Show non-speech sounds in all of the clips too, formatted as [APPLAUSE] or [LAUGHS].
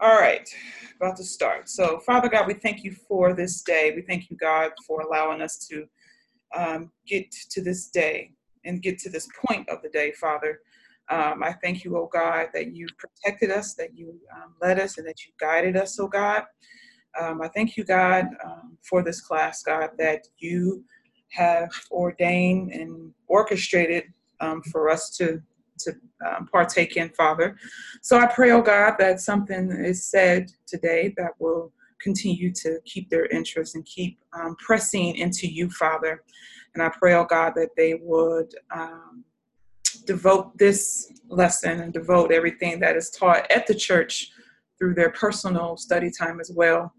All right, about to start. So, Father God, we thank you for this day. We thank you, God, for allowing us to um, get to this day and get to this point of the day, Father. Um, I thank you, oh God, that you protected us, that you um, led us, and that you guided us, oh God. Um, I thank you, God, um, for this class, God, that you have ordained and orchestrated um, for us to to um, partake in, Father. So I pray, oh God, that something is said today that will continue to keep their interest and keep um, pressing into you, Father. And I pray, oh God, that they would um, devote this lesson and devote everything that is taught at the church through their personal study time as well.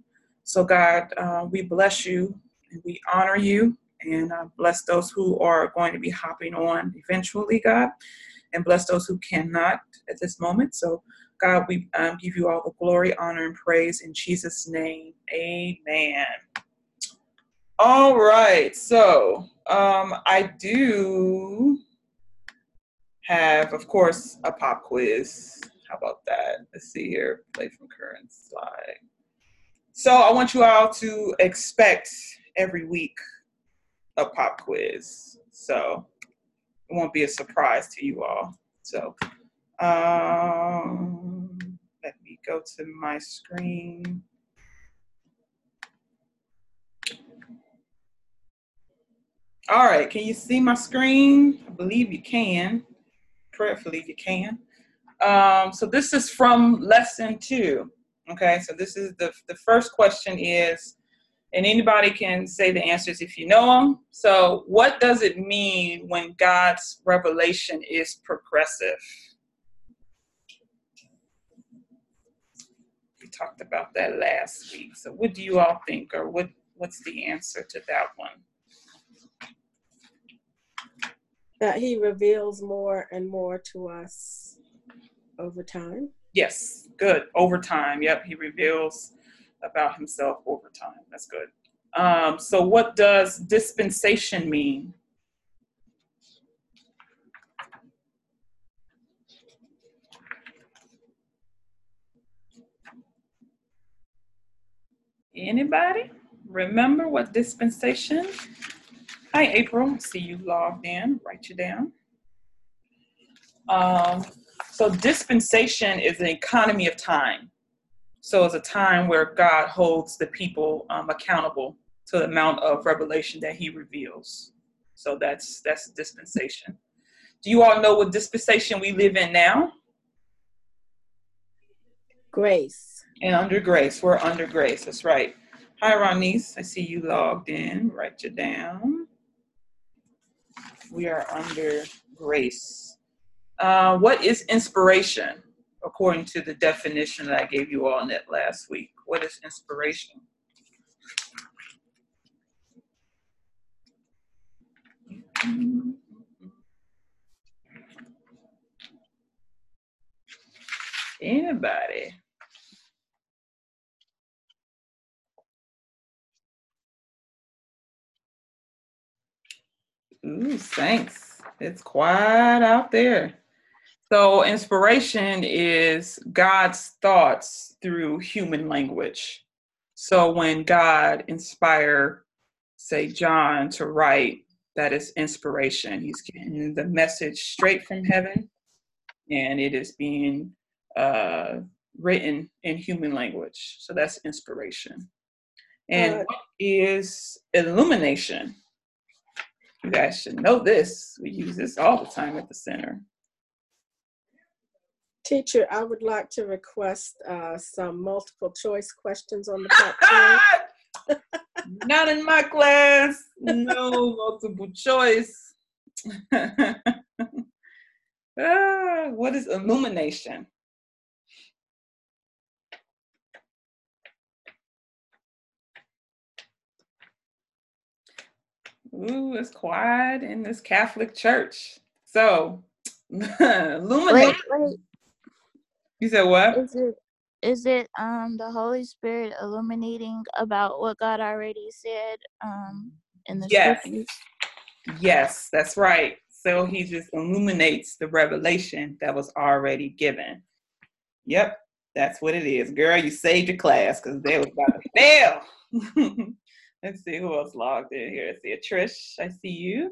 So, God, uh, we bless you and we honor you and uh, bless those who are going to be hopping on eventually, God, and bless those who cannot at this moment. So, God, we um, give you all the glory, honor, and praise in Jesus' name. Amen. All right. So, um, I do have, of course, a pop quiz. How about that? Let's see here. Play from current slide. So, I want you all to expect every week a pop quiz. So, it won't be a surprise to you all. So, um, let me go to my screen. All right, can you see my screen? I believe you can. Prayerfully, you can. Um, so this is from lesson two. Okay, so this is the the first question is and anybody can say the answers if you know them. So, what does it mean when God's revelation is progressive? We talked about that last week. So, what do you all think, or what what's the answer to that one? That He reveals more and more to us over time. Yes, good. Over time. Yep, He reveals about himself over time. That's good. Um, so, what does dispensation mean? Anybody remember what dispensation? Hi, April. See you logged in. Write you down. Um, so, dispensation is an economy of time. So it's a time where God holds the people um, accountable to the amount of revelation that He reveals. So that's that's dispensation. Do you all know what dispensation we live in now? Grace. And under grace, we're under grace. That's right. Hi, Ronise. I see you logged in. Write you down. We are under grace. Uh, what is inspiration? According to the definition that I gave you all in it last week. What is inspiration? Anybody? Ooh, thanks. It's quiet out there. So, inspiration is God's thoughts through human language. So, when God inspired, say, John to write, that is inspiration. He's getting the message straight from heaven, and it is being uh, written in human language. So, that's inspiration. And what is illumination? You guys should know this. We use this all the time at the center. Teacher, I would like to request uh, some multiple choice questions on the platform. [LAUGHS] Not in my class. No multiple choice. [LAUGHS] ah, what is illumination? Ooh, it's quiet in this Catholic church. So, illuminate. [LAUGHS] Wait, wait. You said what? Is it is it um the Holy Spirit illuminating about what God already said um in the yes. scriptures? Yes, that's right. So he just illuminates the revelation that was already given. Yep, that's what it is. Girl, you saved your class because they was about to fail. [LAUGHS] Let's see who else logged in here. Let's see, Trish, I see you.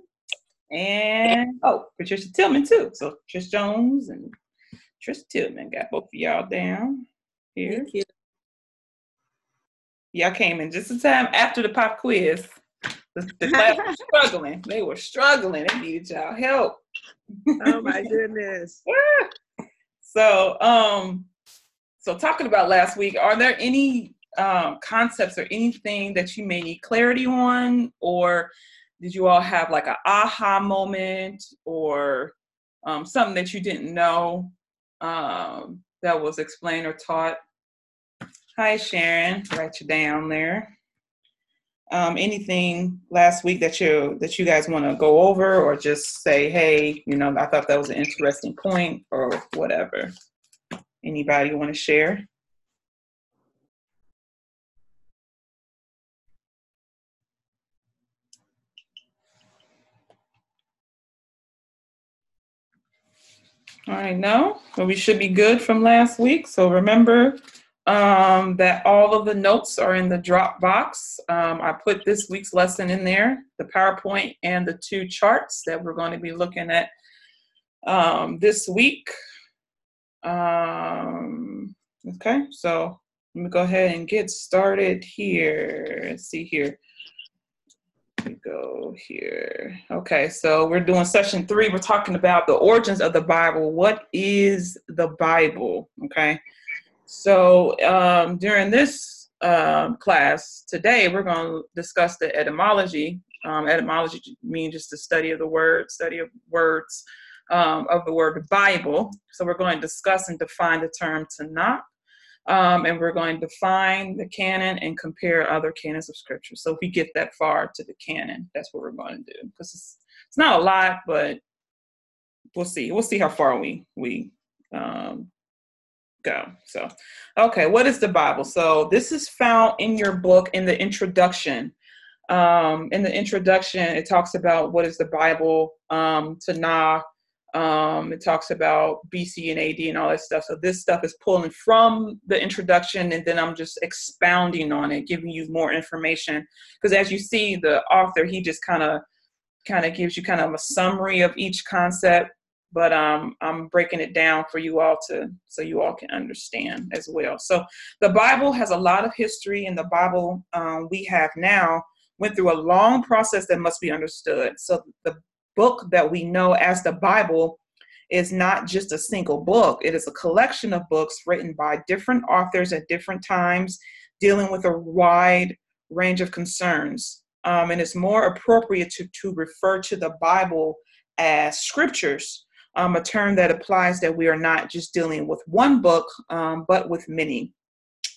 And oh, Patricia Tillman too. So Trish Jones and Trish Tillman got both of y'all down here. Thank you. Y'all came in just in time after the pop quiz. The, the [LAUGHS] class was struggling. They were struggling. They needed y'all help. Oh my [LAUGHS] goodness. [LAUGHS] so, um, so talking about last week, are there any um, concepts or anything that you may need clarity on, or did you all have like an aha moment or um, something that you didn't know um, that was explained or taught? Hi, Sharon. Write you down there. Um, anything last week that you that you guys want to go over, or just say, hey, you know, I thought that was an interesting point, or whatever. Anybody want to share? All right, no, so we should be good from last week. So remember um, that all of the notes are in the Dropbox. Um, I put this week's lesson in there, the PowerPoint and the two charts that we're going to be looking at um, this week. Um, okay, so let me go ahead and get started here. Let's see here. Go here. Okay, so we're doing session three. We're talking about the origins of the Bible. What is the Bible? Okay, so um, during this um, class today, we're going to discuss the etymology. Um, etymology means just the study of the word, study of words um, of the word Bible. So we're going to discuss and define the term Tanakh. Um, and we're going to define the canon and compare other canons of scripture. So if we get that far to the canon, that's what we're going to do. Because it's, it's not a lot, but we'll see. We'll see how far we we um, go. So, okay, what is the Bible? So this is found in your book in the introduction. Um, in the introduction, it talks about what is the Bible, um, Tanakh, um, it talks about BC and AD and all that stuff. So this stuff is pulling from the introduction, and then I'm just expounding on it, giving you more information. Because as you see, the author he just kind of kind of gives you kind of a summary of each concept, but um, I'm breaking it down for you all to so you all can understand as well. So the Bible has a lot of history, and the Bible um, we have now went through a long process that must be understood. So the book that we know as the Bible is not just a single book, it is a collection of books written by different authors at different times, dealing with a wide range of concerns. Um, and it's more appropriate to, to refer to the Bible as scriptures, um, a term that applies that we are not just dealing with one book, um, but with many.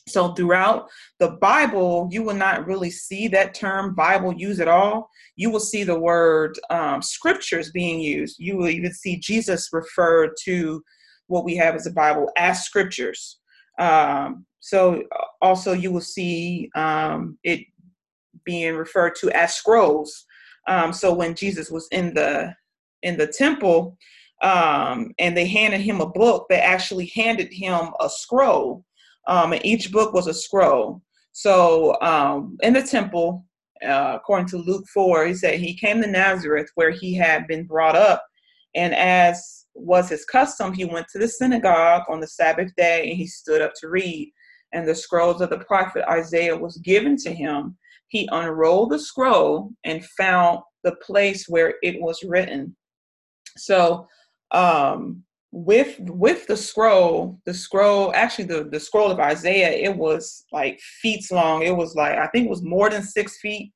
So throughout the Bible, you will not really see that term Bible used at all. You will see the word um, scriptures being used. You will even see Jesus refer to what we have as a Bible as scriptures. Um, so also you will see um, it being referred to as scrolls. Um, so when Jesus was in the in the temple um, and they handed him a book, they actually handed him a scroll um, and each book was a scroll. So um, in the temple, uh, according to Luke 4, he said he came to Nazareth where he had been brought up. And as was his custom, he went to the synagogue on the Sabbath day and he stood up to read. And the scrolls of the prophet Isaiah was given to him. He unrolled the scroll and found the place where it was written. So um, with with the scroll the scroll actually the the scroll of isaiah it was like feet long. It was like i think it was more than six feet.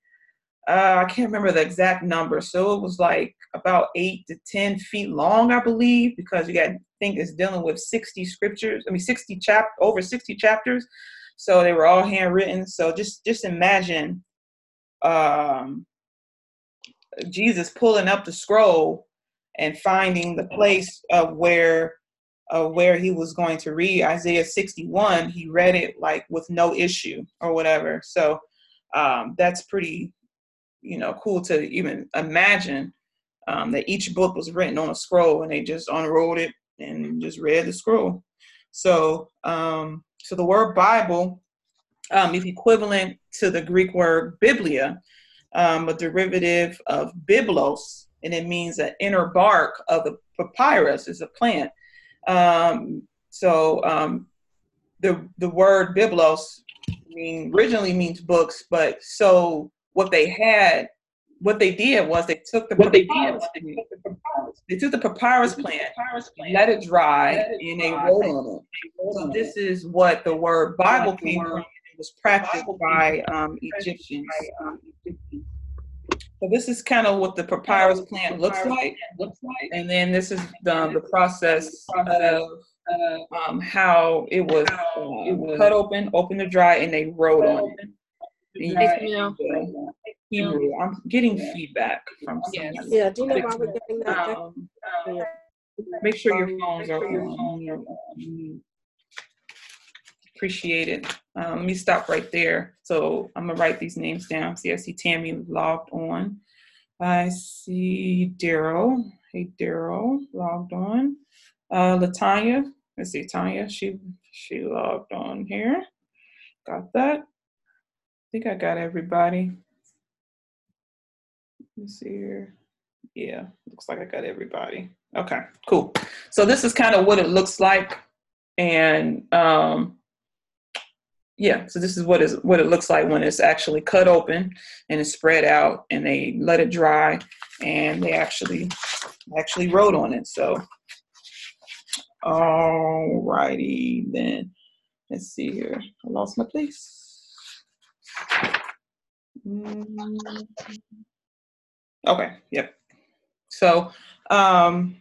Uh, i can't remember the exact number. So it was like about eight to ten feet long i believe because you got think it's dealing with 60 scriptures i mean 60 chap over 60 chapters. So they were all handwritten. So just just imagine um jesus pulling up the scroll and finding the place of where uh, where he was going to read Isaiah 61, he read it like with no issue or whatever. So um, that's pretty, you know, cool to even imagine um, that each book was written on a scroll and they just unrolled it and just read the scroll. So, um, so the word Bible um, is equivalent to the Greek word biblia, um, a derivative of biblos, and it means an inner bark of the papyrus is a plant. Um, so um, the the word biblos mean, originally means books, but so what they had, what they did was they took the what they did they took the papyrus plant, let it dry, and they wrote on it. So this is what the word Bible came from. It was practiced by um, Egyptians. So this is kind of what the papyrus plant looks like. And then this is the, the process of um, how it was, uh, it was cut open, open to dry, and they wrote on it. Yeah. Hebrew. I'm getting feedback from yes. Yeah, do you know why we're getting that? Um, um, make sure your phones are on. Appreciate it. Um, let me stop right there. So I'm gonna write these names down. See, I see Tammy logged on. I see Daryl. Hey, Daryl, logged on. Uh, Latanya. Let's see, Tanya. She she logged on here. Got that. I think I got everybody. Let's see here. Yeah, looks like I got everybody. Okay, cool. So this is kind of what it looks like, and um, yeah, so this is what is what it looks like when it's actually cut open and it's spread out, and they let it dry, and they actually actually wrote on it. So, all righty then. Let's see here. I lost my place. Mm-hmm. Okay, yep. So, um,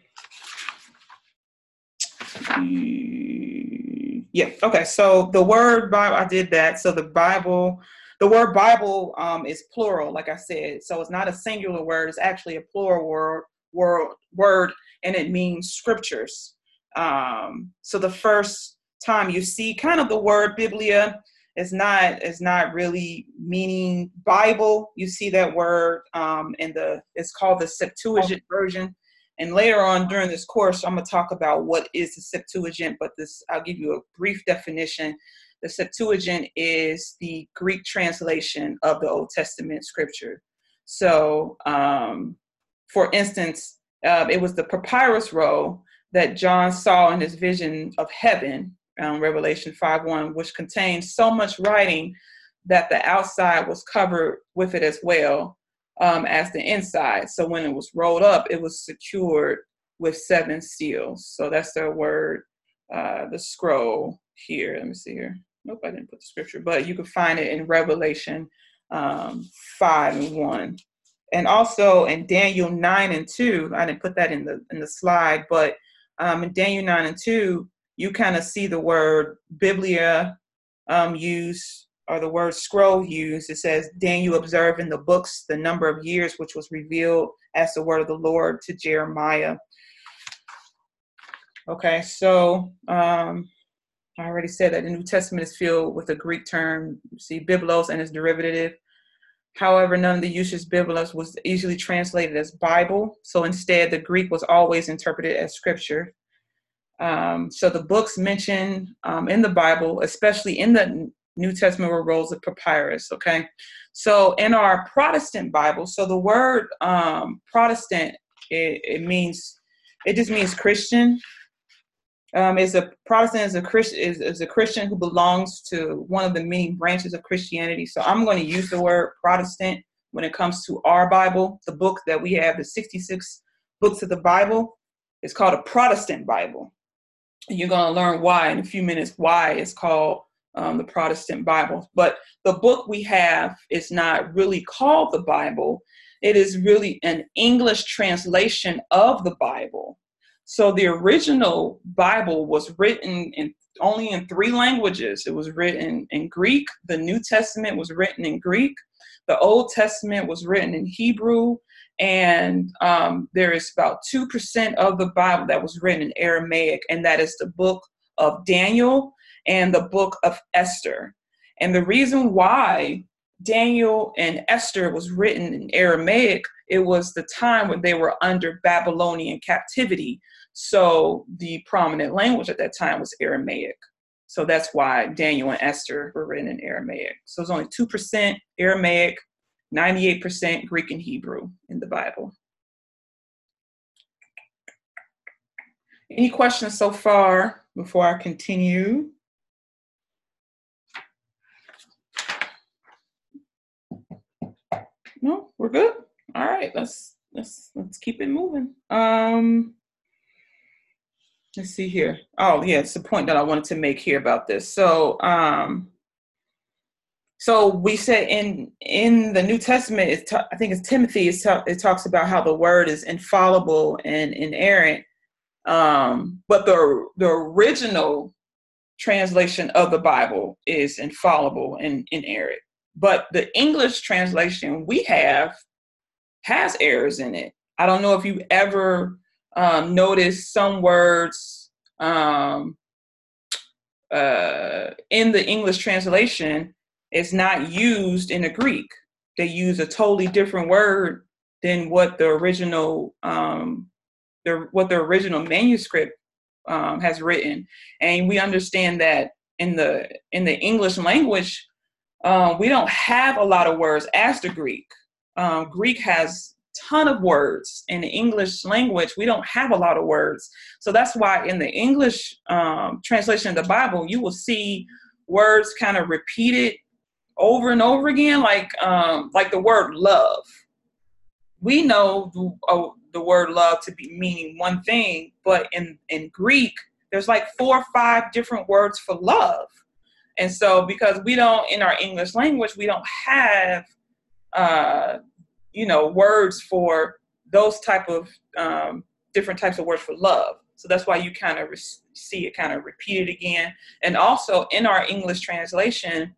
yeah, okay. So the word Bible, I did that. So the Bible, the word Bible um, is plural, like I said. So it's not a singular word, it's actually a plural word, word, word and it means scriptures. Um, so the first time you see kind of the word Biblia, it's not it's not really meaning Bible. You see that word um, in the it's called the Septuagint version. And later on during this course, I'm gonna talk about what is the Septuagint, but this I'll give you a brief definition. The Septuagint is the Greek translation of the Old Testament scripture. So, um, for instance, uh, it was the papyrus roll that John saw in his vision of heaven um, Revelation 5 1, which contained so much writing that the outside was covered with it as well um, as the inside. So when it was rolled up, it was secured with seven seals. So that's their word, uh, the scroll here. Let me see here. Nope, I didn't put the scripture, but you can find it in Revelation um, 5 and 1. And also in Daniel 9 and 2, I didn't put that in the in the slide, but um, in Daniel 9 and 2, you kind of see the word biblia um, used or the word scroll used. It says, Daniel observed in the books the number of years which was revealed as the word of the Lord to Jeremiah. Okay, so um, I already said that the New Testament is filled with the Greek term, see, biblos and its derivative. However, none of the uses biblos was easily translated as Bible. So instead, the Greek was always interpreted as scripture. Um, so the books mentioned um, in the Bible, especially in the New Testament, were rolls of papyrus. Okay, so in our Protestant Bible, so the word um, Protestant it, it, means it just means Christian. Um, is a Protestant is a Christian is, is a Christian who belongs to one of the many branches of Christianity. So I'm going to use the word Protestant when it comes to our Bible, the book that we have, the 66 books of the Bible. It's called a Protestant Bible you're going to learn why in a few minutes why it's called um, the Protestant Bible. But the book we have is not really called the Bible, it is really an English translation of the Bible. So the original Bible was written in only in three languages. It was written in Greek. The New Testament was written in Greek. The Old Testament was written in Hebrew and um, there is about 2% of the Bible that was written in Aramaic, and that is the book of Daniel and the book of Esther. And the reason why Daniel and Esther was written in Aramaic, it was the time when they were under Babylonian captivity. So the prominent language at that time was Aramaic. So that's why Daniel and Esther were written in Aramaic. So it's only 2% Aramaic, 98% Greek and Hebrew in the Bible. Any questions so far before I continue? No, we're good. All right, let's let's let's keep it moving. Um let's see here. Oh, yeah, it's the point that I wanted to make here about this. So, um so we said in in the New Testament, it's I think it's Timothy. It's it talks about how the word is infallible and inerrant, um, but the the original translation of the Bible is infallible and inerrant. But the English translation we have has errors in it. I don't know if you ever um, noticed some words um, uh, in the English translation is not used in the Greek. They use a totally different word than what the original um, the what the original manuscript um, has written, and we understand that in the in the English language, uh, we don't have a lot of words as the Greek. Um, Greek has ton of words in the English language. We don't have a lot of words, so that's why in the English um, translation of the Bible, you will see words kind of repeated over and over again, like um, like the word love. We know the, uh, the word love to be meaning one thing, but in in Greek, there's like four or five different words for love. And so, because we don't in our English language, we don't have, uh, you know, words for those type of um, different types of words for love. So that's why you kind of re- see it kind of repeated again. And also in our English translation,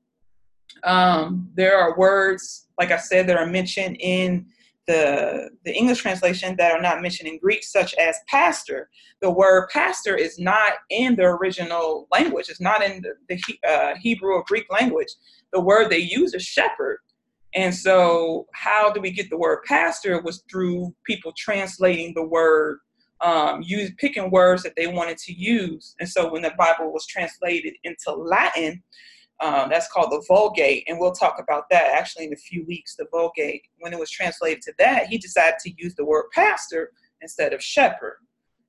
um, there are words, like I said, that are mentioned in the, the English translation that are not mentioned in Greek, such as pastor. The word pastor is not in the original language, it's not in the, the uh, Hebrew or Greek language. The word they use is shepherd. And so, how do we get the word pastor was through people translating the word, um, use, picking words that they wanted to use. And so, when the Bible was translated into Latin, um, that's called the Vulgate, and we'll talk about that actually in a few weeks. The Vulgate, when it was translated to that, he decided to use the word pastor instead of shepherd,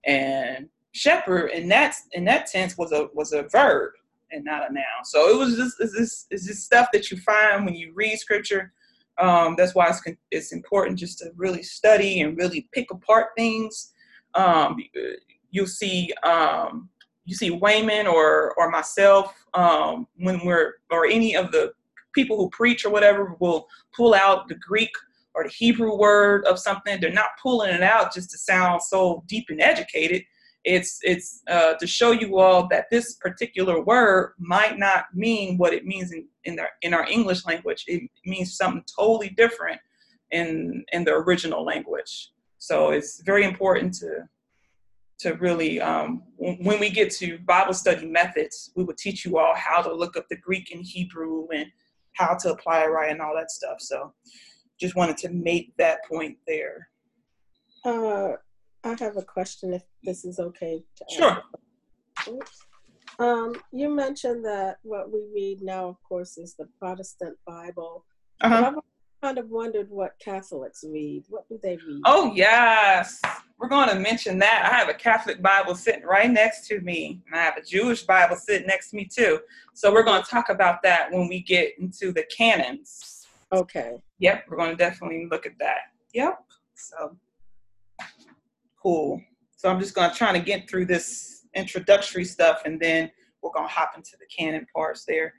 and shepherd in that in that tense was a was a verb and not a noun. So it was just it's this is this stuff that you find when you read scripture. Um, that's why it's it's important just to really study and really pick apart things. Um, you'll see um, you see Wayman or or myself um, when we're or any of the people who preach or whatever will pull out the Greek or the Hebrew word of something. They're not pulling it out just to sound so deep and educated. It's it's uh, to show you all that this particular word might not mean what it means in in, our in our English language. It means something totally different in in the original language. So it's very important to to really, um, when we get to Bible study methods, we will teach you all how to look up the Greek and Hebrew and how to apply it right and all that stuff. So just wanted to make that point there. Uh, I have a question if this is okay. sure. Um, you mentioned that what we read now, of course, is the Protestant Bible. Uh-huh kind of wondered what Catholics read. What do they read? Oh, yes. We're going to mention that. I have a Catholic Bible sitting right next to me, and I have a Jewish Bible sitting next to me, too. So we're going to talk about that when we get into the canons. Okay. Yep, we're going to definitely look at that. Yep. So cool. So I'm just going to try to get through this introductory stuff, and then we're going to hop into the canon parts there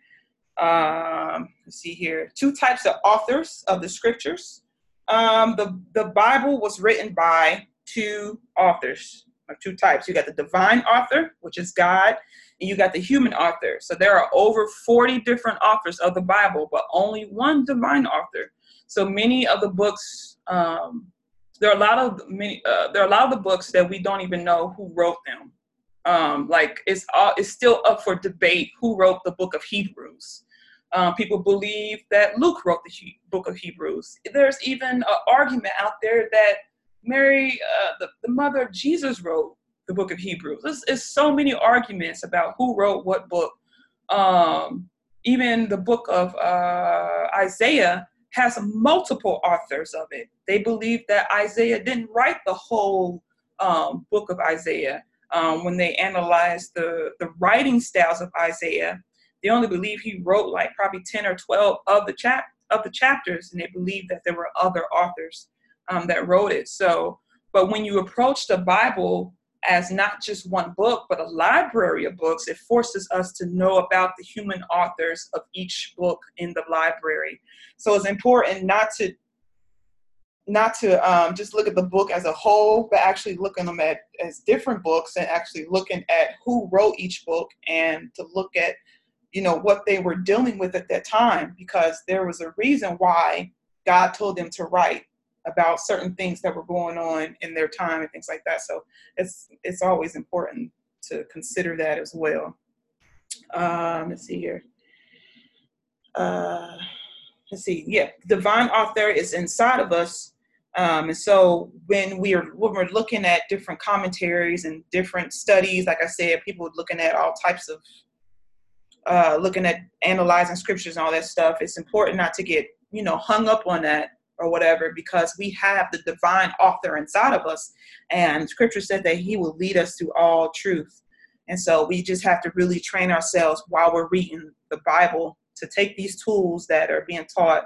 um, let's see here, two types of authors of the scriptures. Um, the, the Bible was written by two authors, or two types. You got the divine author, which is God, and you got the human author. So there are over 40 different authors of the Bible, but only one divine author. So many of the books, um, there are a lot of many, uh, there are a lot of the books that we don't even know who wrote them. Um, like it's all, it's still up for debate who wrote the book of Hebrews. Um, people believe that Luke wrote the he- book of Hebrews. There's even an argument out there that Mary, uh, the, the mother of Jesus, wrote the book of Hebrews. There's, there's so many arguments about who wrote what book. Um, even the book of uh, Isaiah has multiple authors of it. They believe that Isaiah didn't write the whole um, book of Isaiah. Um, when they analyzed the, the writing styles of Isaiah, they only believe he wrote like probably 10 or 12 of the chap of the chapters, and they believe that there were other authors um, that wrote it. So, but when you approach the Bible as not just one book, but a library of books, it forces us to know about the human authors of each book in the library. So it's important not to not to um, just look at the book as a whole, but actually looking them at as different books and actually looking at who wrote each book and to look at you know what they were dealing with at that time because there was a reason why God told them to write about certain things that were going on in their time and things like that. So it's it's always important to consider that as well. Um, let's see here. Uh, let's see. Yeah, divine author is inside of us. Um, and so when we are when we're looking at different commentaries and different studies, like I said, people looking at all types of uh, looking at analyzing scriptures and all that stuff. It's important not to get you know hung up on that or whatever because we have the divine author inside of us and scripture said that he will lead us to all truth and so we just have to really train ourselves while we're reading the bible to take these tools that are being taught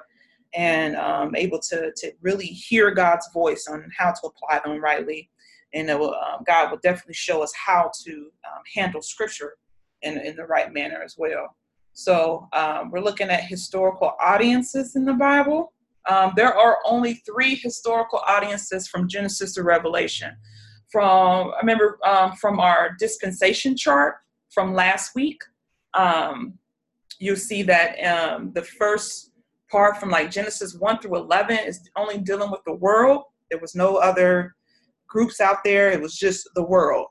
and um, able to, to really hear god's voice on how to apply them rightly and will, um, god will definitely show us how to um, handle scripture in, in the right manner as well so um, we're looking at historical audiences in the bible um, there are only three historical audiences from Genesis to Revelation. From I remember um, from our dispensation chart from last week, um, you'll see that um, the first part from like Genesis 1 through 11 is only dealing with the world. There was no other groups out there. It was just the world.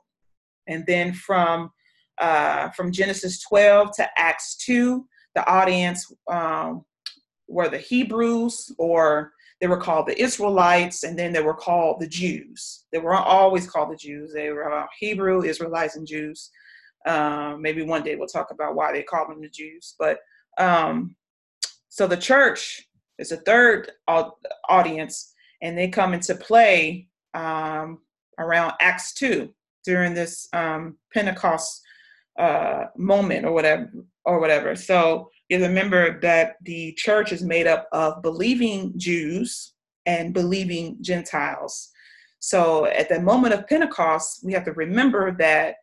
And then from uh, from Genesis 12 to Acts 2, the audience um, were the Hebrews, or they were called the Israelites, and then they were called the Jews. They were always called the Jews. They were Hebrew, Israelites, and Jews. Um, maybe one day we'll talk about why they called them the Jews. But um, so the church is a third audience, and they come into play um, around Acts 2 during this um, Pentecost uh, moment or whatever or whatever. So you remember that the church is made up of believing Jews and believing Gentiles. So at the moment of Pentecost, we have to remember that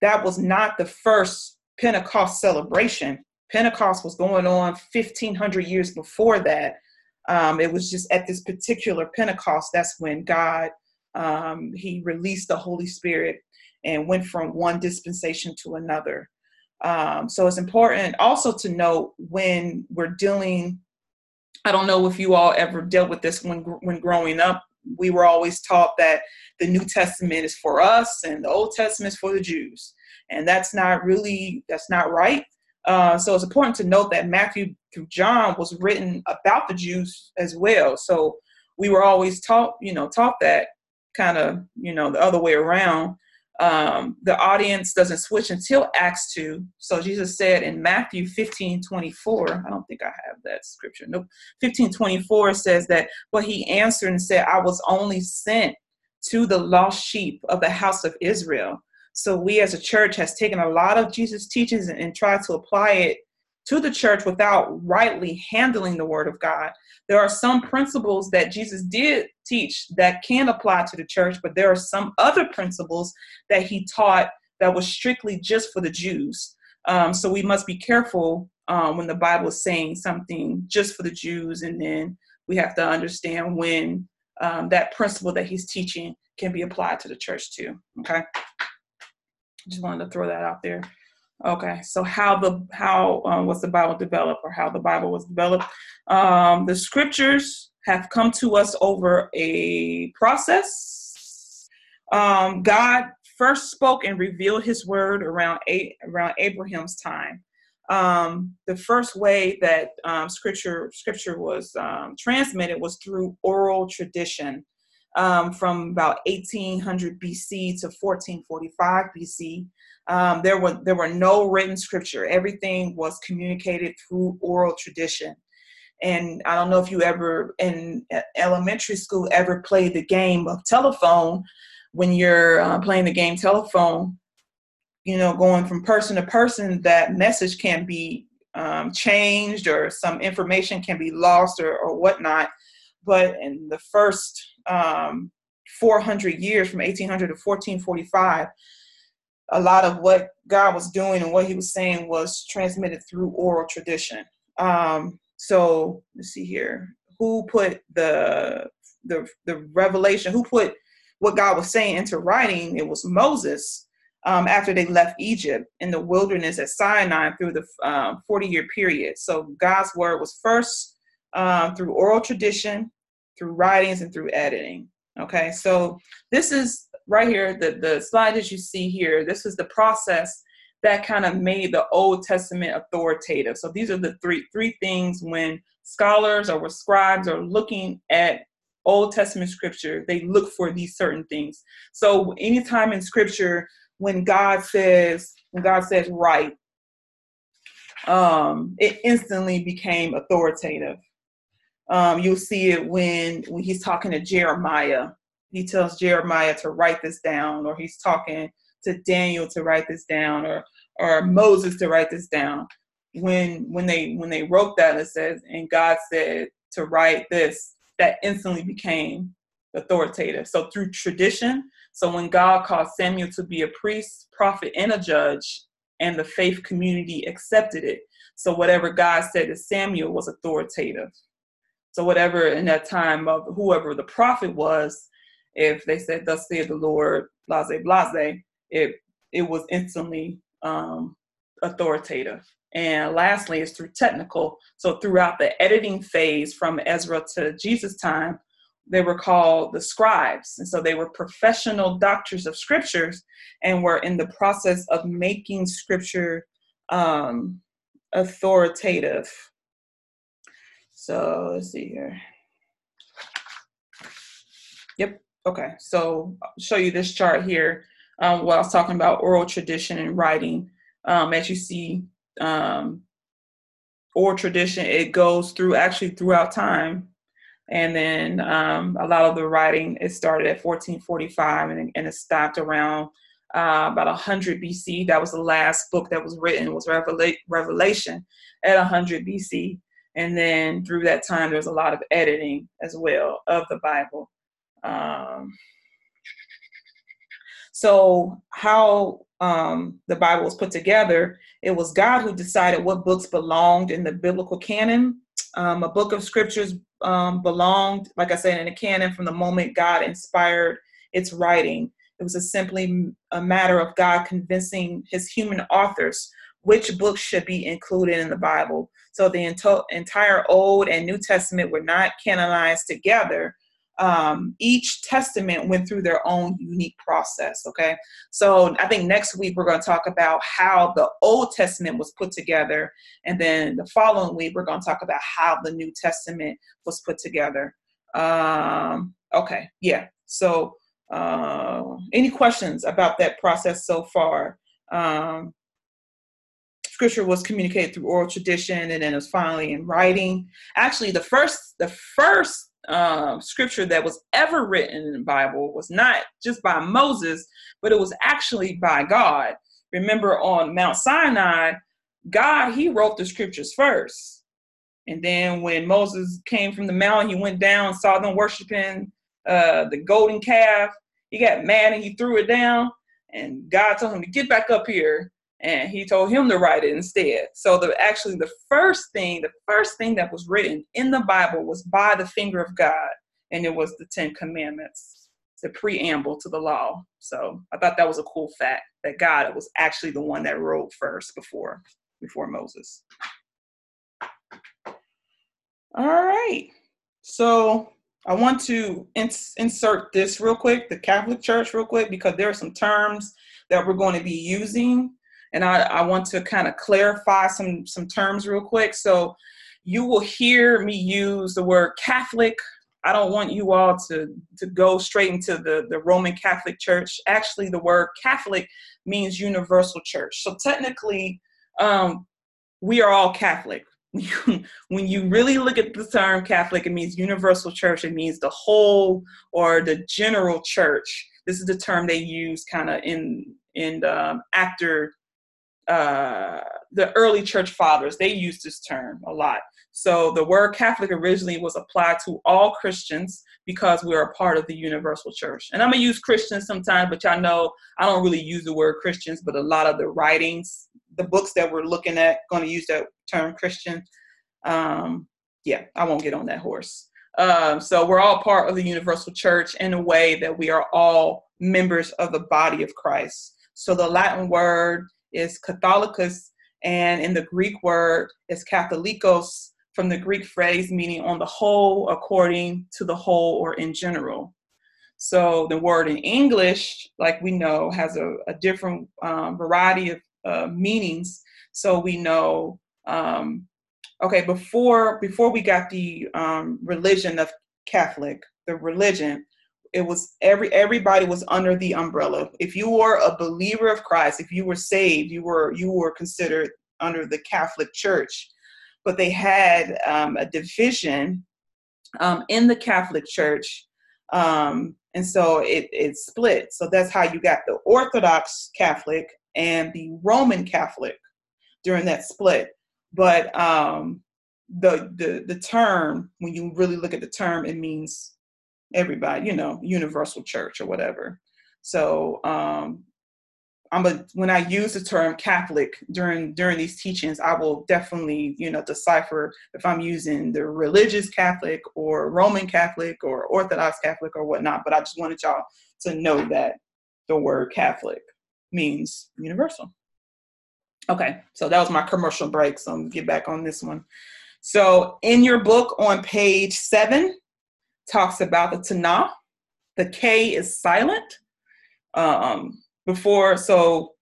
that was not the first Pentecost celebration. Pentecost was going on 1500 years before that. Um, it was just at this particular Pentecost, that's when God, um, he released the Holy Spirit and went from one dispensation to another. Um, so it's important also to note when we're dealing. I don't know if you all ever dealt with this when when growing up. We were always taught that the New Testament is for us and the Old Testament is for the Jews, and that's not really that's not right. Uh, so it's important to note that Matthew through John was written about the Jews as well. So we were always taught, you know, taught that kind of, you know, the other way around um, the audience doesn't switch until Acts 2. So Jesus said in Matthew 15 24, I don't think I have that scripture. Nope. 15 24 says that, but he answered and said, I was only sent to the lost sheep of the house of Israel. So we as a church has taken a lot of Jesus' teachings and, and tried to apply it to the church without rightly handling the word of God. There are some principles that Jesus did teach that can apply to the church, but there are some other principles that he taught that was strictly just for the Jews. Um, so we must be careful um, when the Bible is saying something just for the Jews, and then we have to understand when um, that principle that he's teaching can be applied to the church too. Okay, just wanted to throw that out there. Okay, so how the how um, was the Bible developed, or how the Bible was developed? Um, the scriptures have come to us over a process. Um, God first spoke and revealed His word around a, around Abraham's time. Um, the first way that um, scripture scripture was um, transmitted was through oral tradition. um, from about 1800 BC to 1445 BC. Um, there were there were no written scripture. Everything was communicated through oral tradition. And I don't know if you ever in elementary school ever played the game of telephone. When you're uh, playing the game telephone, you know, going from person to person, that message can be um, changed or some information can be lost or, or whatnot. But in the first um, 400 years, from 1800 to 1445, a lot of what God was doing and what He was saying was transmitted through oral tradition. Um, so let's see here, who put the the the revelation? Who put what God was saying into writing? It was Moses. Um, after they left Egypt in the wilderness at Sinai through the um, 40 year period. So God's word was first um, through oral tradition, through writings, and through editing. Okay, so this is right here, the, the slide that you see here, this is the process that kind of made the Old Testament authoritative. So these are the three three things when scholars or scribes are looking at Old Testament scripture, they look for these certain things. So anytime in scripture when God says when God says right, um, it instantly became authoritative. Um, you'll see it when when he's talking to Jeremiah he tells Jeremiah to write this down, or he's talking to Daniel to write this down, or or Moses to write this down. When when they when they wrote that, it says, and God said to write this, that instantly became authoritative. So through tradition, so when God called Samuel to be a priest, prophet, and a judge, and the faith community accepted it. So whatever God said to Samuel was authoritative. So whatever in that time of whoever the prophet was, if they said thus said the lord blase blase it it was instantly um, authoritative. And lastly is through technical. So throughout the editing phase from ezra to jesus time they were called the scribes. And so they were professional doctors of scriptures and were in the process of making scripture um, authoritative. So let's see here. Yep Okay, so I'll show you this chart here. Um, what I was talking about oral tradition and writing. Um, as you see, um, oral tradition, it goes through actually throughout time. And then um, a lot of the writing, it started at 1445 and, and it stopped around uh, about 100 BC. That was the last book that was written, was Revela- Revelation at 100 BC. And then through that time, there was a lot of editing as well of the Bible. Um, so, how um, the Bible was put together, it was God who decided what books belonged in the biblical canon. Um, a book of scriptures um, belonged, like I said, in the canon from the moment God inspired its writing. It was a simply a matter of God convincing his human authors which books should be included in the Bible. So the ento- entire Old and New Testament were not canonized together, um, each testament went through their own unique process. Okay, so I think next week we're going to talk about how the Old Testament was put together, and then the following week we're going to talk about how the New Testament was put together. Um, okay, yeah. So, uh, any questions about that process so far? Um, scripture was communicated through oral tradition, and then it was finally in writing. Actually, the first, the first um, scripture that was ever written in the Bible was not just by Moses, but it was actually by God. Remember on Mount Sinai, God, he wrote the scriptures first. And then when Moses came from the mountain, he went down, saw them worshiping uh, the golden calf. He got mad and he threw it down. And God told him to get back up here and he told him to write it instead. So the actually the first thing, the first thing that was written in the Bible was by the finger of God, and it was the Ten Commandments, the preamble to the law. So I thought that was a cool fact that God was actually the one that wrote first before before Moses. All right. So I want to ins- insert this real quick, the Catholic Church, real quick, because there are some terms that we're going to be using and I, I want to kind of clarify some some terms real quick. So you will hear me use the word Catholic I don't want you all to to go straight into the the Roman Catholic Church. Actually, the word Catholic means universal church. So technically, um, we are all Catholic. [LAUGHS] when you really look at the term Catholic, it means universal church. It means the whole or the general church. This is the term they use kind of in in um, after uh, the early church fathers. They used this term a lot. So the word Catholic originally was applied to all Christians because we're a part of the universal church. And I'm gonna use Christians sometimes, but y'all know I don't really use the word Christians, but a lot of the writings, the books that we're looking at, gonna use that term Christian. Um, yeah, I won't get on that horse. Um, so we're all part of the universal church in a way that we are all members of the body of Christ. So the Latin word is Catholicus, and in the Greek word is Catholicos, from the Greek phrase meaning on the whole, according to the whole, or in general. So the word in English, like we know, has a, a different um, variety of uh, meanings. So we know, um, okay, before before we got the um, religion of Catholic, the religion, it was every everybody was under the umbrella. If you were a believer of Christ, if you were saved, you were you were considered under the Catholic Church but they had um, a division um, in the Catholic Church. Um, and so it, it split. So that's how you got the Orthodox Catholic and the Roman Catholic during that split. But um, the, the, the term, when you really look at the term, it means everybody, you know, universal church or whatever. So um, I'm a when I use the term Catholic during during these teachings, I will definitely you know decipher if I'm using the religious Catholic or Roman Catholic or Orthodox Catholic or whatnot. But I just wanted y'all to know that the word Catholic means universal. Okay, so that was my commercial break. So I'm gonna get back on this one. So in your book on page seven, talks about the Tanakh. The K is silent. Um, before. So,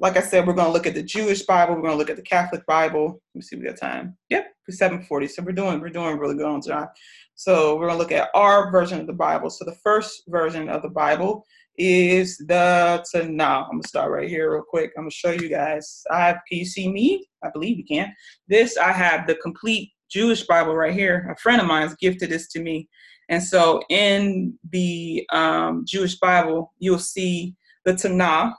like I said, we're going to look at the Jewish Bible. We're going to look at the Catholic Bible. Let me see, if we got time. Yep, 740. So we're doing we're doing really good on time. So we're going to look at our version of the Bible. So the first version of the Bible is the Tanakh. I'm gonna start right here real quick. I'm gonna show you guys. I have. Can you see me? I believe you can. This I have the complete Jewish Bible right here. A friend of mine has gifted this to me, and so in the um, Jewish Bible, you'll see the Tanakh,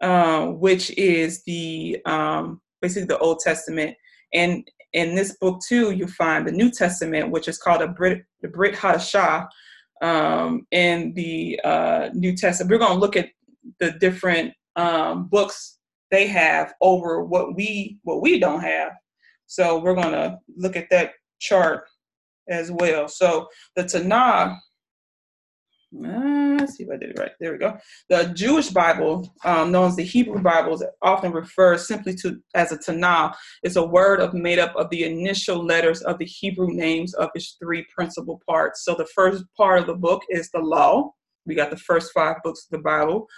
uh, which is the um, basically the Old Testament. And in this book too, you find the New Testament, which is called a Brit, the Brit Hadashah. Um, in the uh, New Testament, we're going to look at the different um, books they have over what we what we don't have. So we're going to look at that chart as well. So the Tanakh uh, let's see if I did it right. There we go. The Jewish Bible, um, known as the Hebrew Bible, is often referred simply to as a Tanakh. It's a word of made up of the initial letters of the Hebrew names of its three principal parts. So the first part of the book is the Law. We got the first five books of the Bible,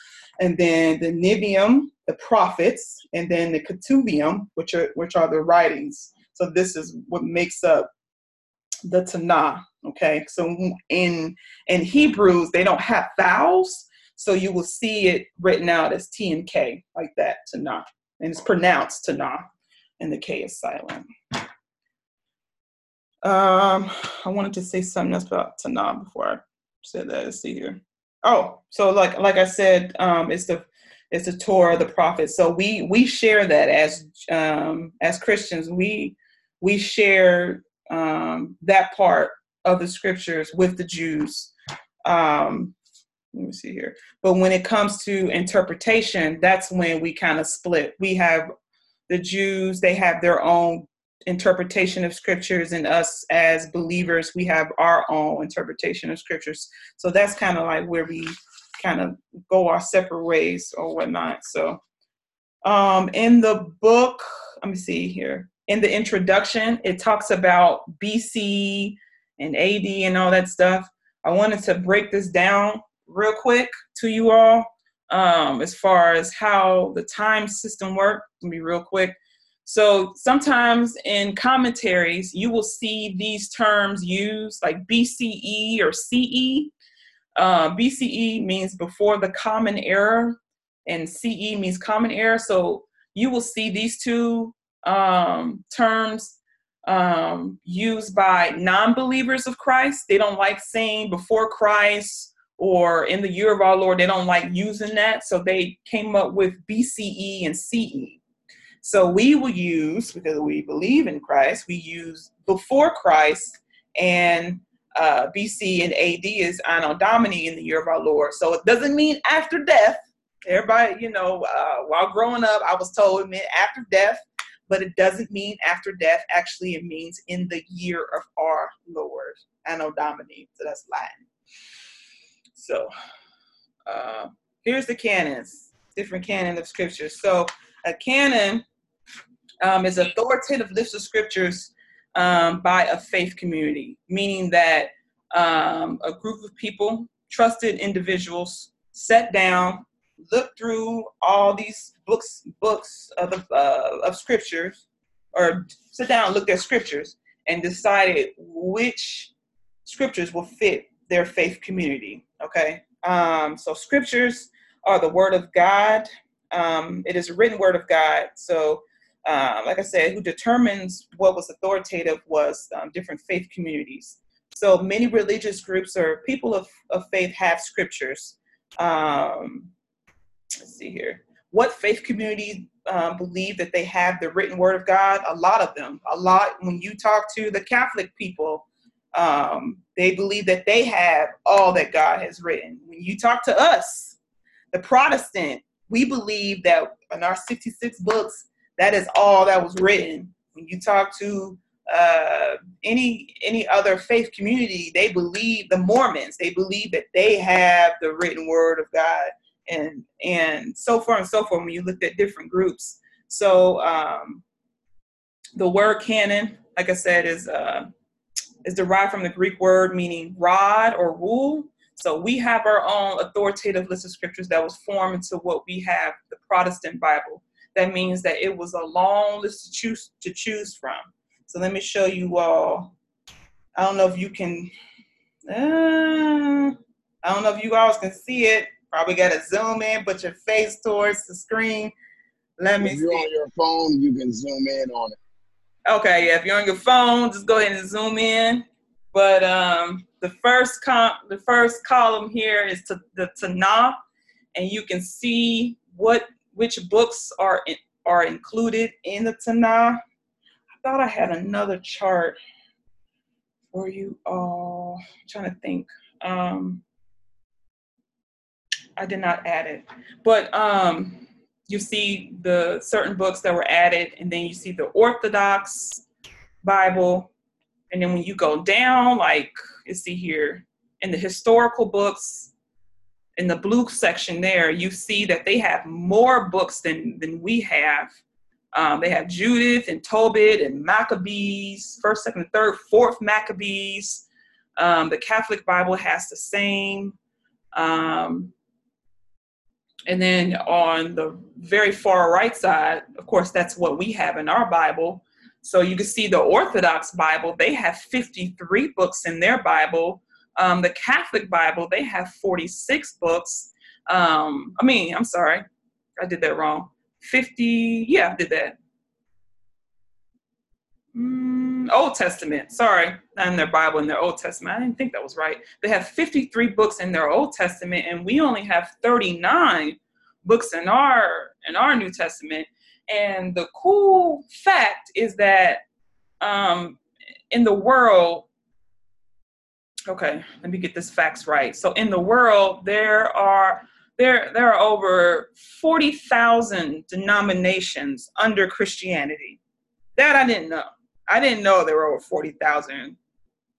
and then the Nevi'im, the prophets, and then the Ketuvim, which are which are the writings. So this is what makes up the Tanakh. Okay, so in in Hebrews they don't have vowels, so you will see it written out as T and K like that Tanakh, and it's pronounced Tanakh, and the K is silent. Um, I wanted to say something else about Tanakh before I said that. Let's see here. Oh, so like like I said, um, it's the it's the Torah, the prophets. So we we share that as um, as Christians. We we share um, that part of the scriptures with the Jews. Um, let me see here. But when it comes to interpretation, that's when we kind of split. We have the Jews, they have their own interpretation of scriptures, and us as believers, we have our own interpretation of scriptures. So that's kind of like where we kind of go our separate ways or whatnot. So um, in the book, let me see here. In the introduction, it talks about BC and AD and all that stuff. I wanted to break this down real quick to you all um, as far as how the time system works. worked. Be real quick. So sometimes in commentaries, you will see these terms used like BCE or CE. Uh, BCE means before the common era, and CE means common era. So you will see these two um, terms um, used by non believers of Christ. They don't like saying before Christ or in the year of our Lord. They don't like using that. So they came up with BCE and CE. So we will use, because we believe in Christ, we use before Christ and uh, BC and AD is Anno Domini in the year of our Lord. So it doesn't mean after death. Everybody, you know, uh, while growing up, I was told it meant after death, but it doesn't mean after death. Actually, it means in the year of our Lord, Anno Domini. So that's Latin. So uh, here's the canons, different canon of scriptures. So a canon um, is authoritative list of scriptures um, by a faith community, meaning that um, a group of people, trusted individuals, sat down, looked through all these books, books of, uh, of scriptures, or sit down and looked at scriptures and decided which scriptures will fit their faith community. Okay, um, so scriptures are the word of God. Um, it is a written word of God. So um, like I said, who determines what was authoritative was um, different faith communities. So many religious groups or people of, of faith have scriptures. Um, let's see here. What faith communities um, believe that they have the written word of God? A lot of them. A lot. When you talk to the Catholic people, um, they believe that they have all that God has written. When you talk to us, the Protestant, we believe that in our 66 books, that is all that was written. When you talk to uh, any any other faith community, they believe the Mormons. They believe that they have the written word of God, and and so far and so forth. When you looked at different groups, so um, the word canon, like I said, is uh, is derived from the Greek word meaning rod or rule. So we have our own authoritative list of scriptures that was formed into what we have, the Protestant Bible that means that it was a long list to choose to choose from. So let me show you all. I don't know if you can. Uh, I don't know if you guys can see it. Probably got to zoom in, put your face towards the screen. Let me. If you're see. on your phone, you can zoom in on it. Okay, yeah. If you're on your phone, just go ahead and zoom in. But um, the first com- the first column here is to the Tanakh, and you can see what which books are in, are included in the Tanakh. I thought I had another chart for you all. I'm trying to think. Um, I did not add it, but um, you see the certain books that were added, and then you see the Orthodox Bible, and then when you go down, like you see here in the historical books, in the blue section there, you see that they have more books than, than we have. Um, they have Judith and Tobit and Maccabees, first, second, third, fourth Maccabees. Um, the Catholic Bible has the same. Um, and then on the very far right side, of course, that's what we have in our Bible. So you can see the Orthodox Bible, they have 53 books in their Bible. Um, the Catholic Bible, they have 46 books. Um, I mean, I'm sorry, I did that wrong. 50, yeah, I did that. Mm, Old Testament, sorry, not in their Bible, in their Old Testament. I didn't think that was right. They have 53 books in their Old Testament, and we only have 39 books in our in our New Testament. And the cool fact is that um, in the world, okay, let me get this facts right. So in the world, there are there there are over 40,000 denominations under Christianity. That I didn't know. I didn't know there were over 40,000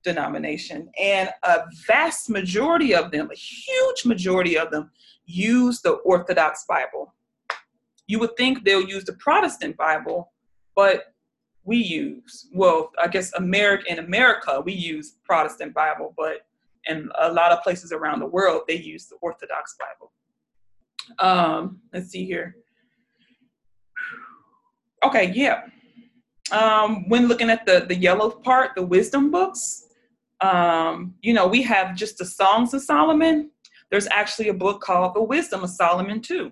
denomination and a vast majority of them, a huge majority of them use the Orthodox Bible. You would think they'll use the Protestant Bible, but we use. Well, I guess America in America we use Protestant Bible, but in a lot of places around the world they use the Orthodox Bible. Um, let's see here. Okay, yeah. Um, when looking at the the yellow part, the wisdom books, um, you know, we have just the Songs of Solomon. There's actually a book called The Wisdom of Solomon too.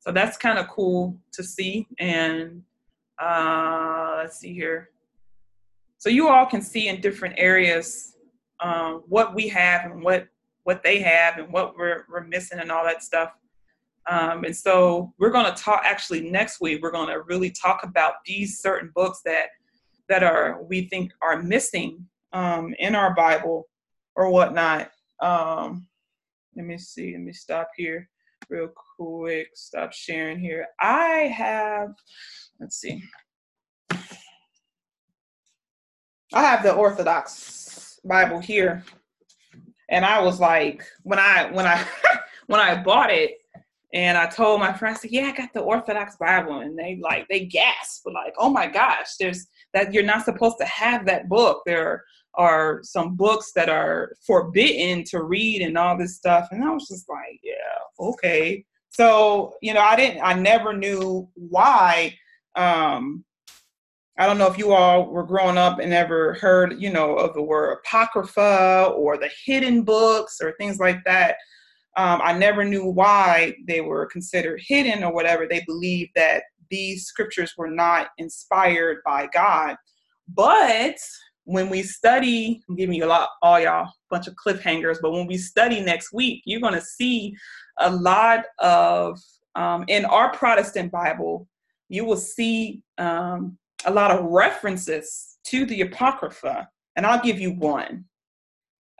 So that's kind of cool to see. And uh, let's see here. So you all can see in different areas um, what we have and what what they have and what we're we're missing and all that stuff. Um, and so we're going to talk. Actually, next week we're going to really talk about these certain books that that are we think are missing um, in our Bible or whatnot. Um, let me see. Let me stop here real quick. Stop sharing here. I have. Let's see. I have the Orthodox Bible here, and I was like, when I when I [LAUGHS] when I bought it, and I told my friends, "Yeah, I got the Orthodox Bible," and they like they gasped, like, "Oh my gosh, there's that you're not supposed to have that book. There are some books that are forbidden to read and all this stuff." And I was just like, "Yeah, okay." So you know, I didn't, I never knew why. Um, I don't know if you all were growing up and ever heard, you know, of the word apocrypha or the hidden books or things like that. Um, I never knew why they were considered hidden or whatever. They believed that these scriptures were not inspired by God. But when we study, I'm giving you a lot, all y'all, bunch of cliffhangers. But when we study next week, you're going to see a lot of um, in our Protestant Bible. You will see um, a lot of references to the Apocrypha, and I'll give you one.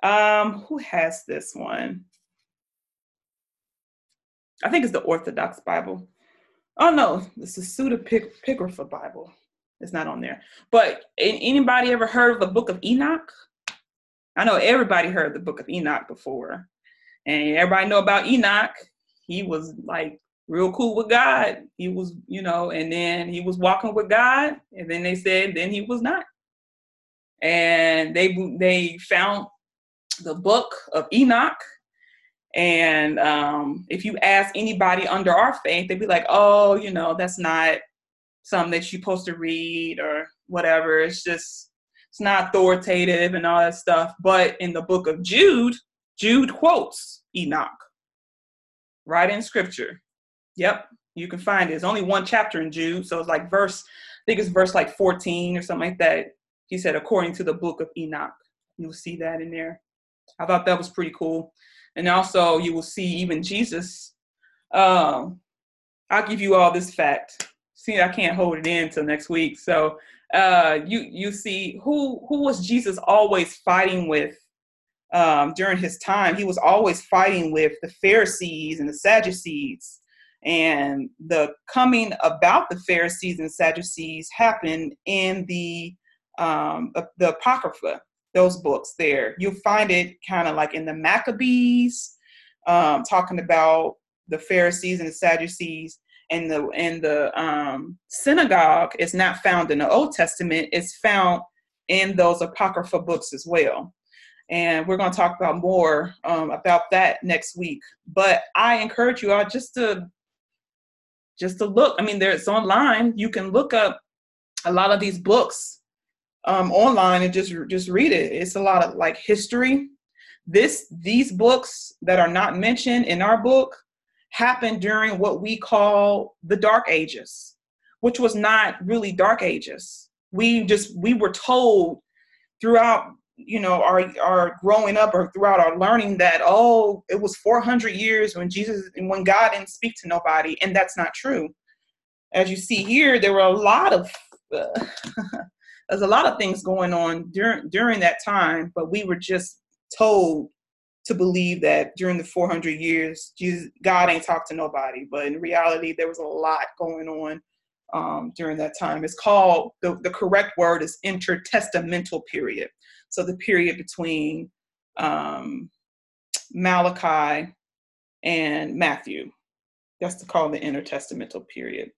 Um, who has this one? I think it's the Orthodox Bible. Oh no, it's the Pseudepigrapha Bible. It's not on there. But anybody ever heard of the Book of Enoch? I know everybody heard the Book of Enoch before, and everybody know about Enoch. He was like real cool with God. He was, you know, and then he was walking with God, and then they said then he was not. And they they found the book of Enoch and um, if you ask anybody under our faith, they'd be like, oh, you know, that's not something that you're supposed to read or whatever. It's just, it's not authoritative and all that stuff. But in the book of Jude, Jude quotes Enoch right in scripture. Yep, you can find it. It's only one chapter in Jude. So it's like verse, I think it's verse like 14 or something like that. He said, according to the book of Enoch. You'll see that in there. I thought that was pretty cool and also you will see even Jesus. Um, I'll give you all this fact. See, I can't hold it in till next week. So uh, you you see who who was Jesus always fighting with um, during his time? He was always fighting with the Pharisees and the Sadducees. And the coming about the Pharisees and Sadducees happened in the um, the Apocrypha, those books there. You'll find it kind of like in the Maccabees, um, talking about the Pharisees and the Sadducees. And the and the um, synagogue is not found in the Old Testament. It's found in those apocrypha books as well. And we're going to talk about more um, about that next week. But I encourage you all just to just to look. I mean, there's online. You can look up a lot of these books um, online and just just read it. It's a lot of like history. This these books that are not mentioned in our book happened during what we call the Dark Ages, which was not really Dark Ages. We just we were told throughout you know our our growing up or throughout our learning that oh it was 400 years when jesus when god didn't speak to nobody and that's not true as you see here there were a lot of uh, [LAUGHS] there's a lot of things going on during during that time, but we were just told to believe that during the 400 years, Jesus, God ain't talked to nobody. But in reality, there was a lot going on um, during that time. It's called the, the correct word is intertestamental period. So the period between um, Malachi and Matthew. That's to call the intertestamental period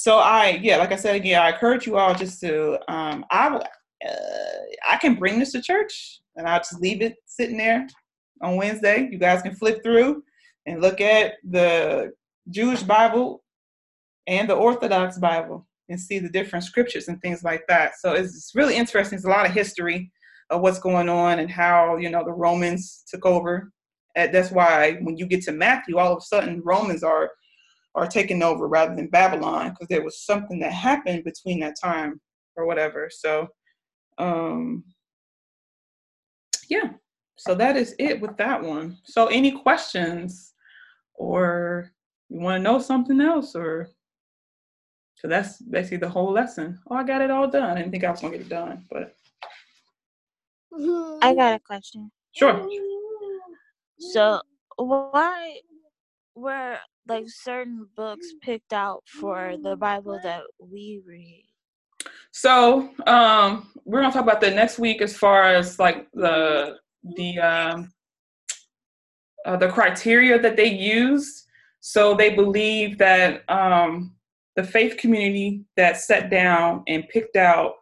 so I, yeah, like I said again, I encourage you all just to, um, I, uh, I can bring this to church and I'll just leave it sitting there on Wednesday. You guys can flip through and look at the Jewish Bible and the Orthodox Bible. and see the different scriptures and things like that. So it's, it's really interesting. There's a lot of history of what's going on and how you know the Romans took over. And that's why when you get to Matthew, all of a sudden Romans are are taking over rather than Babylon because there was something that happened between that time or whatever. So, um, yeah. So that is it with that one. So any questions or you want to know something else or so that's basically the whole lesson. Oh, I got it all done. I didn't think I was gonna get it done, but [LAUGHS] I got a question. sure. So why were like certain books picked out for the Bible that we read? So um, we're gonna talk about that next week as far as like the the um, uh, the criteria that they used. So they believe that um, the faith community that sat down and picked out.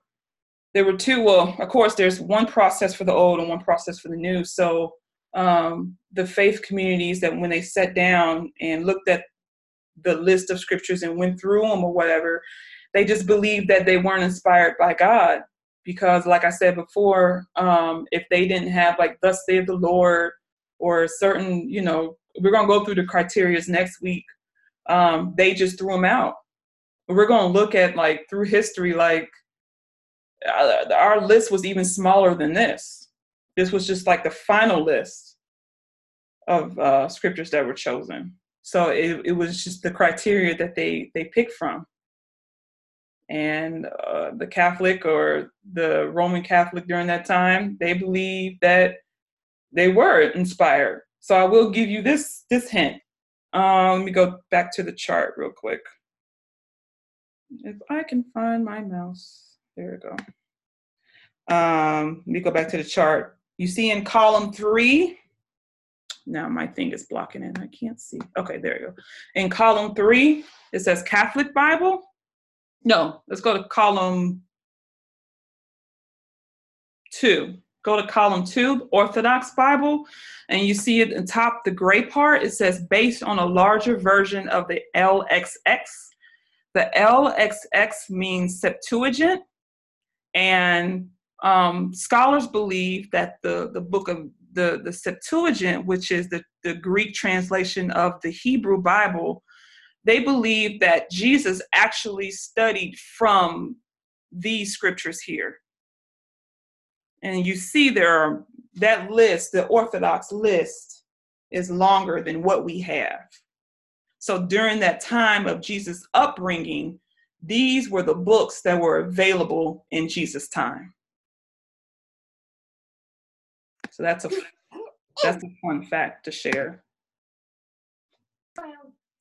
There were two. Well, of course, there's one process for the old and one process for the new. So um, the faith communities that when they sat down and looked at the list of scriptures and went through them or whatever, they just believed that they weren't inspired by God. Because, like I said before, um, if they didn't have like "Thus saith the Lord" or certain, you know, we're gonna go through the criterias next week. Um, they just threw them out. We're gonna look at like through history, like uh, our list was even smaller than this. This was just like the final list of uh, scriptures that were chosen. So it, it was just the criteria that they they picked from. And uh, the Catholic or the Roman Catholic during that time, they believed that they were inspired. So I will give you this this hint. Um, let me go back to the chart real quick. If I can find my mouse, there we go. Um, let me go back to the chart. You see in column three, now my thing is blocking it. I can't see. Okay, there you go. In column three, it says Catholic Bible. No, let's go to column two. Go to column two, Orthodox Bible, and you see it in top, the gray part. It says based on a larger version of the LXX. The LXX means Septuagint, and um, scholars believe that the, the book of the, the Septuagint, which is the, the Greek translation of the Hebrew Bible, they believe that Jesus actually studied from these scriptures here. And you see there are that list, the Orthodox list, is longer than what we have. So during that time of Jesus' upbringing, these were the books that were available in Jesus' time. So that's a that's a fun fact to share.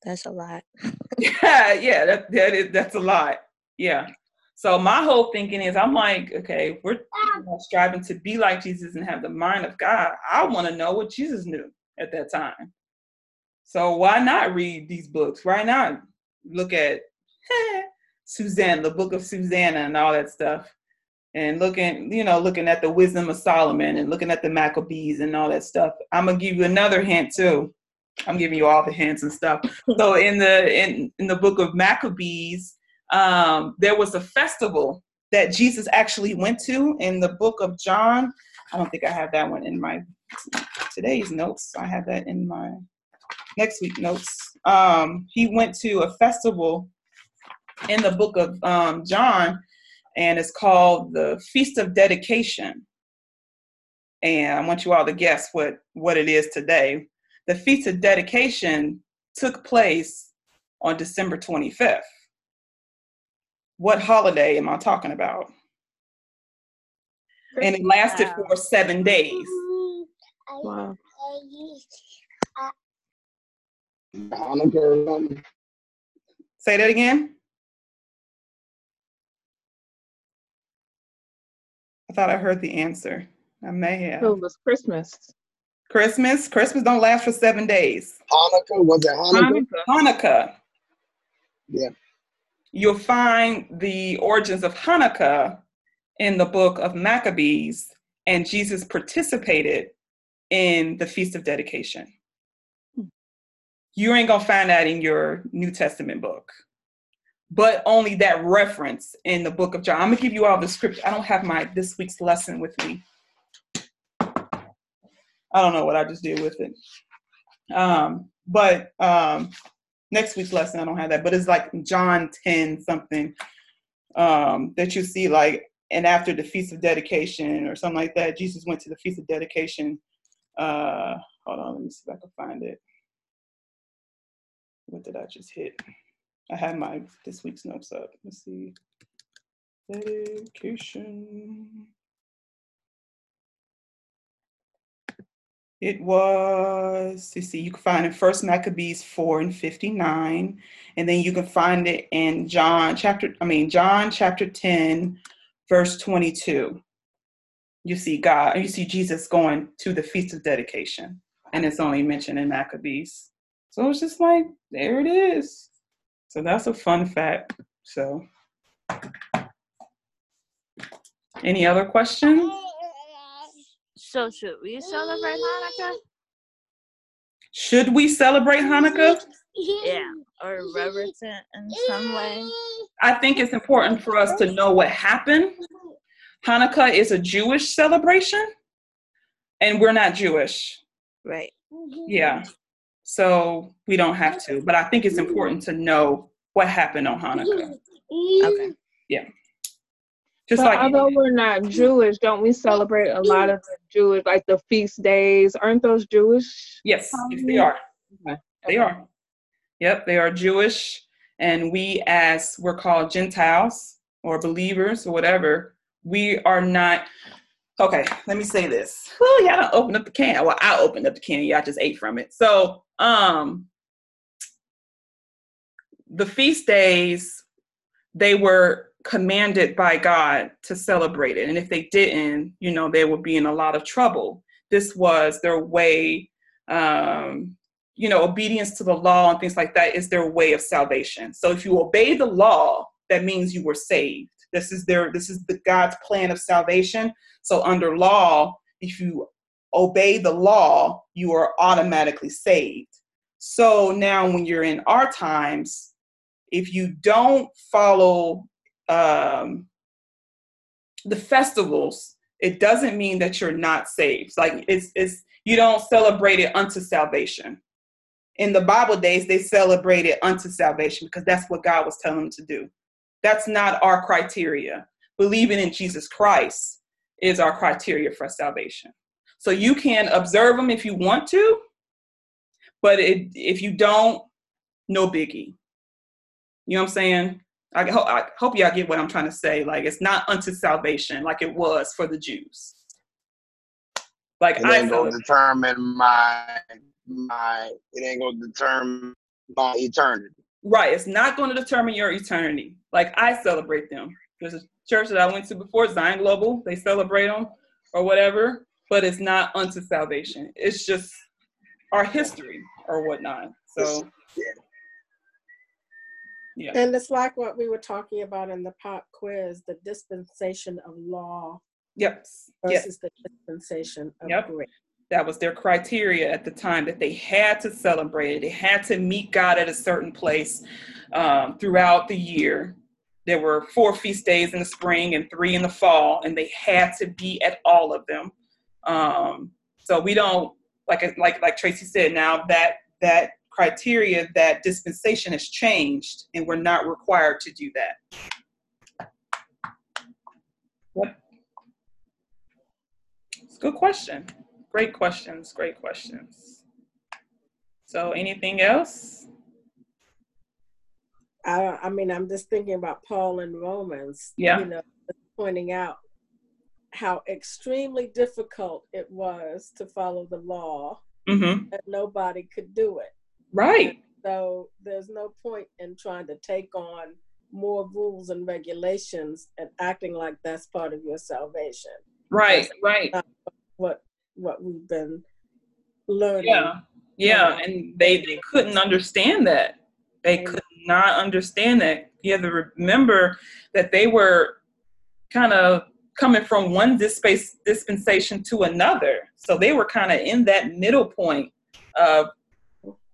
That's a lot. [LAUGHS] Yeah, yeah, that, that is that's a lot. Yeah. So my whole thinking is I'm like, okay, we're you know, striving to be like Jesus and have the mind of God. I want to know what Jesus knew at that time. So why not read these books? Why not look at [LAUGHS] Susanna, the book of Susanna and all that stuff? And looking, you know, looking at the wisdom of Solomon and looking at the Maccabees and all that stuff. I'm gonna give you another hint too. I'm giving you all the hints and stuff. So [LAUGHS] in the in in the book of Maccabees, um, there was a festival that Jesus actually went to in the book of John. I don't think I have that one in my today's notes. I have that in my next week notes. Um, he went to a festival in the book of um, John and it's called the Feast of Dedication. And I want you all to guess what, what it is today. The Feast of Dedication took place on December 25th. What holiday am I talking about? And it lasted for seven days. Wow. Hanukkah. Um, Say that again. Thought I heard the answer. I may have. So it was Christmas. Christmas. Christmas don't last for seven days. Hanukkah was it Hanukkah? Hanukkah. Yeah. You'll find the origins of Hanukkah in the book of Maccabees, and Jesus participated in the Feast of Dedication. Hmm. You ain't gonna find that in your New Testament book. But only that reference in the book of John. I'm gonna give you all the scripture. I don't have my this week's lesson with me. I don't know what I just did with it. Um, but um, next week's lesson, I don't have that, but it's like John 10 something um, that you see like, and after the Feast of Dedication or something like that, Jesus went to the Feast of Dedication. Uh, hold on, let me see if I can find it. What did I just hit? I have my this week's notes up. Let's see. Dedication. It was, you see, you can find it First Maccabees 4 and 59. And then you can find it in John chapter, I mean, John chapter 10, verse 22. You see God, you see Jesus going to the Feast of Dedication. And it's only mentioned in Maccabees. So it's just like, there it is. So that's a fun fact. So, any other questions? So should we celebrate Hanukkah? Should we celebrate Hanukkah? Yeah, or reverence it in some way. I think it's important for us to know what happened. Hanukkah is a Jewish celebration, and we're not Jewish. Right. Yeah. So we don't have to. But I think it's important to know what happened on Hanukkah. Okay. Yeah. Just but like although we're not Jewish, don't we celebrate a lot of the Jewish, like the feast days? Aren't those Jewish? yes, yes, they are. Okay. They are. Yep, they are Jewish, and we, as we're called Gentiles or believers or whatever, we are not. Okay, let me say this. Well, y'all don't open up the can. Well, I opened up the can. Y'all just ate from it. So, um, the feast days, they were commanded by God to celebrate it, and if they didn't, you know, they would be in a lot of trouble. This was their way. Um, you know, obedience to the law and things like that is their way of salvation. So if you obey the law, that means you were saved. This is their this is the God's plan of salvation. So under law, if you obey the law, you are automatically saved. So now when you're in our times, if you don't follow um, the festivals, it doesn't mean that you're not saved. Like it's it's you don't celebrate it unto salvation in the Bible days, they celebrated unto salvation because that's what God was telling them to do. That's not our criteria. Believing in Jesus Christ is our criteria for salvation. So you can observe them if you want to, but it, if you don't, no biggie. You know what I'm saying? I hope, I hope y'all get what I'm trying to say. Like it's not unto salvation like it was for the Jews. Like It I ain't gonna determine my my. It ain't gonna determine my eternity. Right. It's not going to determine your eternity. Like I celebrate them. There's a church that I went to before, Zion Global. They celebrate them or whatever, but it's not unto salvation. It's just our history or whatnot. So, yeah. And it's like what we were talking about in the pop quiz, the dispensation of law Yep. Yes. versus the dispensation of Yep. grace. That was their criteria at the time that they had to celebrate it. They had to meet God at a certain place um, throughout the year. There were four feast days in the spring and three in the fall, and they had to be at all of them. Um, so we don't like like like Tracy said. Now that that criteria, that dispensation has changed, and we're not required to do that. What? It's a good question. Great questions. Great questions. So, anything else? I, I mean, I'm just thinking about Paul in Romans. Yeah. You know, pointing out how extremely difficult it was to follow the law, Mm-hmm. and nobody could do it. Right. So there's no point in trying to take on more rules and regulations and acting like that's part of your salvation. Right. Right. What what we've been learning. Yeah. Yeah. And they, they couldn't understand that. They could not understand that. You have to remember that they were kind of coming from one disp- dispensation to another. So they were kind of in that middle point of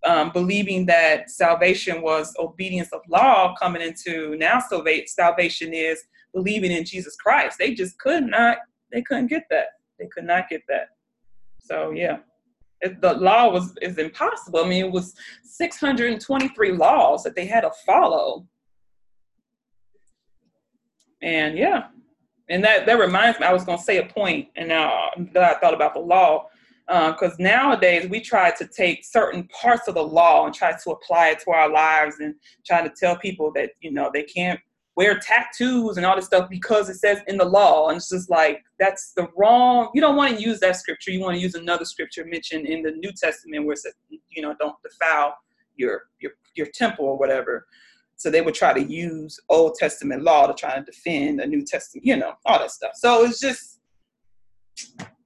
um, believing that salvation was obedience of law coming into now salvation is believing in Jesus Christ. They just could not, they couldn't get that. They could not get that. So yeah, it, the law was is impossible. I mean, it was 623 laws that they had to follow. And yeah, and that that reminds me. I was going to say a point, and now that I thought about the law, because uh, nowadays we try to take certain parts of the law and try to apply it to our lives, and try to tell people that you know they can't wear tattoos and all this stuff because it says in the law. And it's just like, that's the wrong, you don't want to use that scripture. You want to use another scripture mentioned in the New Testament where it says, you know, don't defile your, your, your temple or whatever. So they would try to use Old Testament law to try to defend a New Testament, you know, all that stuff. So it's just,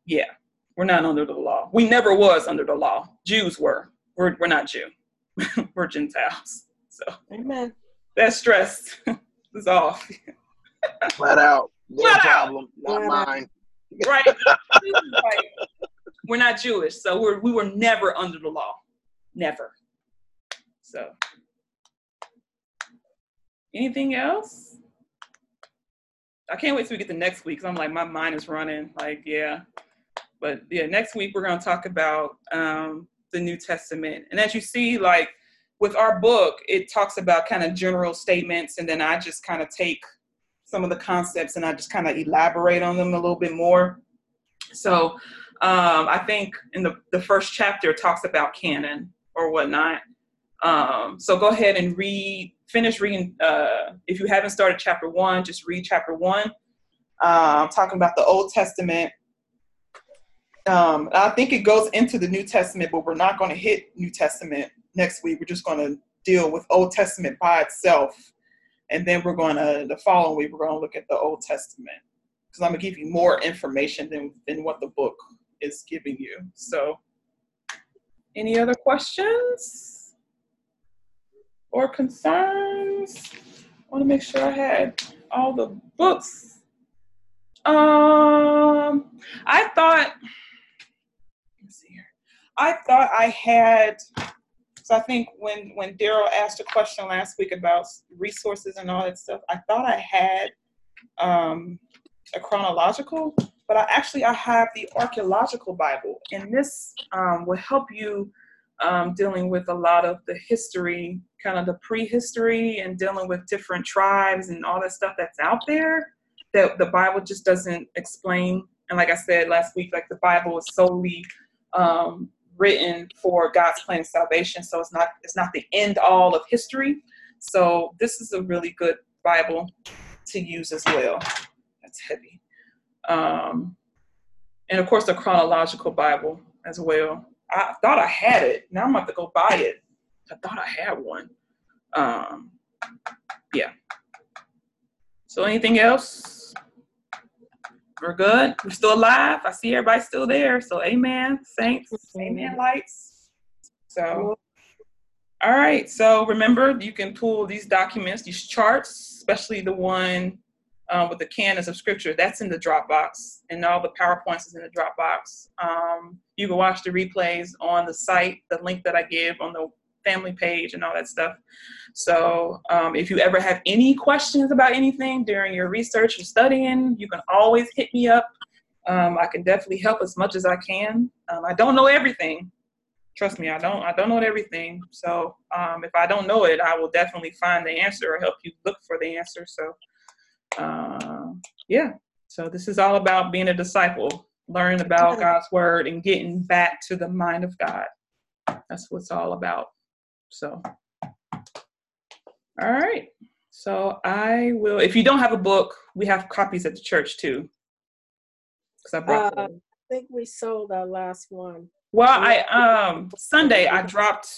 yeah, we're not under the law. We never was under the law. Jews were. We're, we're not Jew. [LAUGHS] we're Gentiles. So Amen. That's stress. [LAUGHS] is off. Flat out. Their Flat problem, out. not mine. Right. [LAUGHS] We're not Jewish, so we're we were never under the law. Never. So anything else? I can't wait till we get to next week because I'm like my mind is running. Like, yeah. But yeah, next week we're gonna talk about um the New Testament. And as you see, like with our book, it talks about kind of general statements, and then I just kind of take some of the concepts and I just kind of elaborate on them a little bit more. So um, I think in the, the first chapter talks about canon or whatnot. Um, so go ahead and read, finish reading. Uh, if you haven't started chapter one, just read chapter one. Uh, I'm talking about the Old Testament. Um, I think it goes into the New Testament, but we're not going to hit New Testament next week. We're just going to deal with Old Testament by itself. And then we're going to, the following week, we're going to look at the Old Testament. Because I'm going to give you more information than, than what the book is giving you. So, any other questions or concerns? I want to make sure I had all the books. Um, I thought, let's see here. I thought I had so I think when when Daryl asked a question last week about resources and all that stuff, I thought I had um, a chronological, but I actually I have the archaeological Bible, and this um, will help you um, dealing with a lot of the history, kind of the prehistory, and dealing with different tribes and all that stuff that's out there that the Bible just doesn't explain. And like I said last week, like the Bible is solely um, written for God's plan of salvation. So it's not it's not the end all of history. So this is a really good Bible to use as well. That's heavy. Um, and of course the chronological Bible as well. I thought I had it. Now I'm about to go buy it. I thought I had one. Um, yeah. So anything else? We're good. We're still alive. I see everybody still there. So amen, saints. Amen, lights. So, all right. So remember, you can pull these documents, these charts, especially the one uh, with the canons of scripture. That's in the Dropbox, and all the PowerPoints is in the Dropbox. Um, you can watch the replays on the site, the link that I give on the family page and all that stuff. So um, if you ever have any questions about anything during your research or studying, you can always hit me up. Um, I can definitely help as much as I can. Um, I don't know everything. Trust me, I don't. I don't know everything. So um, if I don't know it, I will definitely find the answer or help you look for the answer. So uh, yeah. So this is all about being a disciple, learning about God's word, and getting back to the mind of God. That's what it's all about. So, all right. So I will. If you don't have a book, we have copies at the church too. Because I brought. Uh, I think we sold our last one. Well, I um Sunday I dropped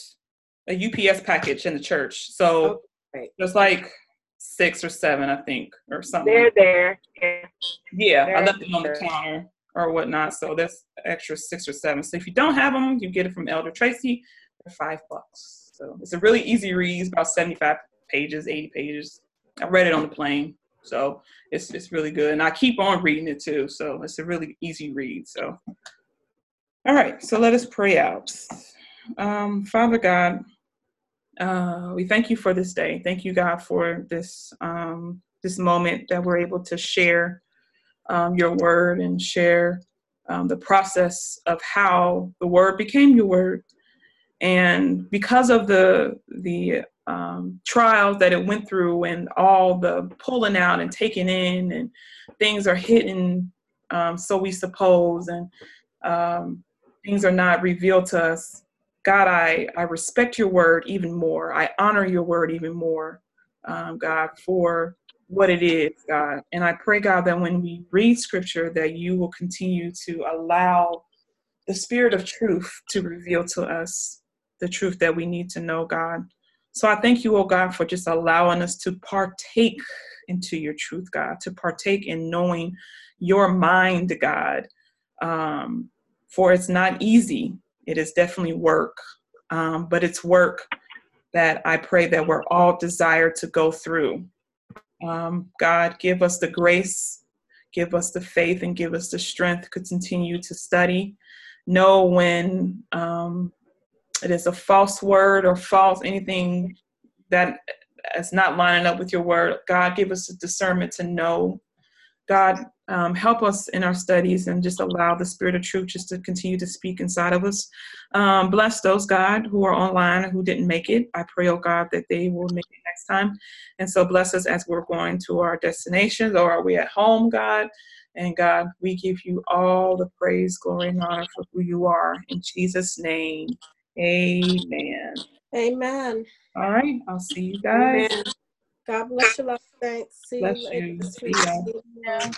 a UPS package in the church, so okay. there's like six or seven, I think, or something. They're there. Yeah, yeah They're I left them on the counter or whatnot. So that's extra six or seven. So if you don't have them, you get it from Elder Tracy for five bucks. So it's a really easy read. It's about 75 pages, 80 pages. I read it on the plane. So it's it's really good. And I keep on reading it too. So it's a really easy read. So all right, so let us pray out. Um, Father God, uh, we thank you for this day. Thank you, God, for this um, this moment that we're able to share um, your word and share um, the process of how the word became your word. And because of the the um, trials that it went through and all the pulling out and taking in and things are hidden, um, so we suppose, and um, things are not revealed to us. God, I, I respect your word even more. I honor your word even more, um, God, for what it is, God. And I pray, God, that when we read scripture, that you will continue to allow the spirit of truth to reveal to us the truth that we need to know, God. So I thank you, oh God, for just allowing us to partake into your truth, God, to partake in knowing your mind, God. Um, for it's not easy. It is definitely work, um, but it's work that I pray that we're all desired to go through. Um, God, give us the grace, give us the faith, and give us the strength to continue to study. Know when um, it is a false word or false anything that is not lining up with your word. God, give us discernment to know. God, um, help us in our studies and just allow the spirit of truth just to continue to speak inside of us. Um, bless those, God, who are online and who didn't make it. I pray, oh God, that they will make it next time. And so bless us as we're going to our destinations or are we at home, God? And God, we give you all the praise, glory, and honor for who you are. In Jesus' name, amen. Amen. All right, I'll see you guys. Amen. God bless you, love. Thanks. See Bless you you. See you.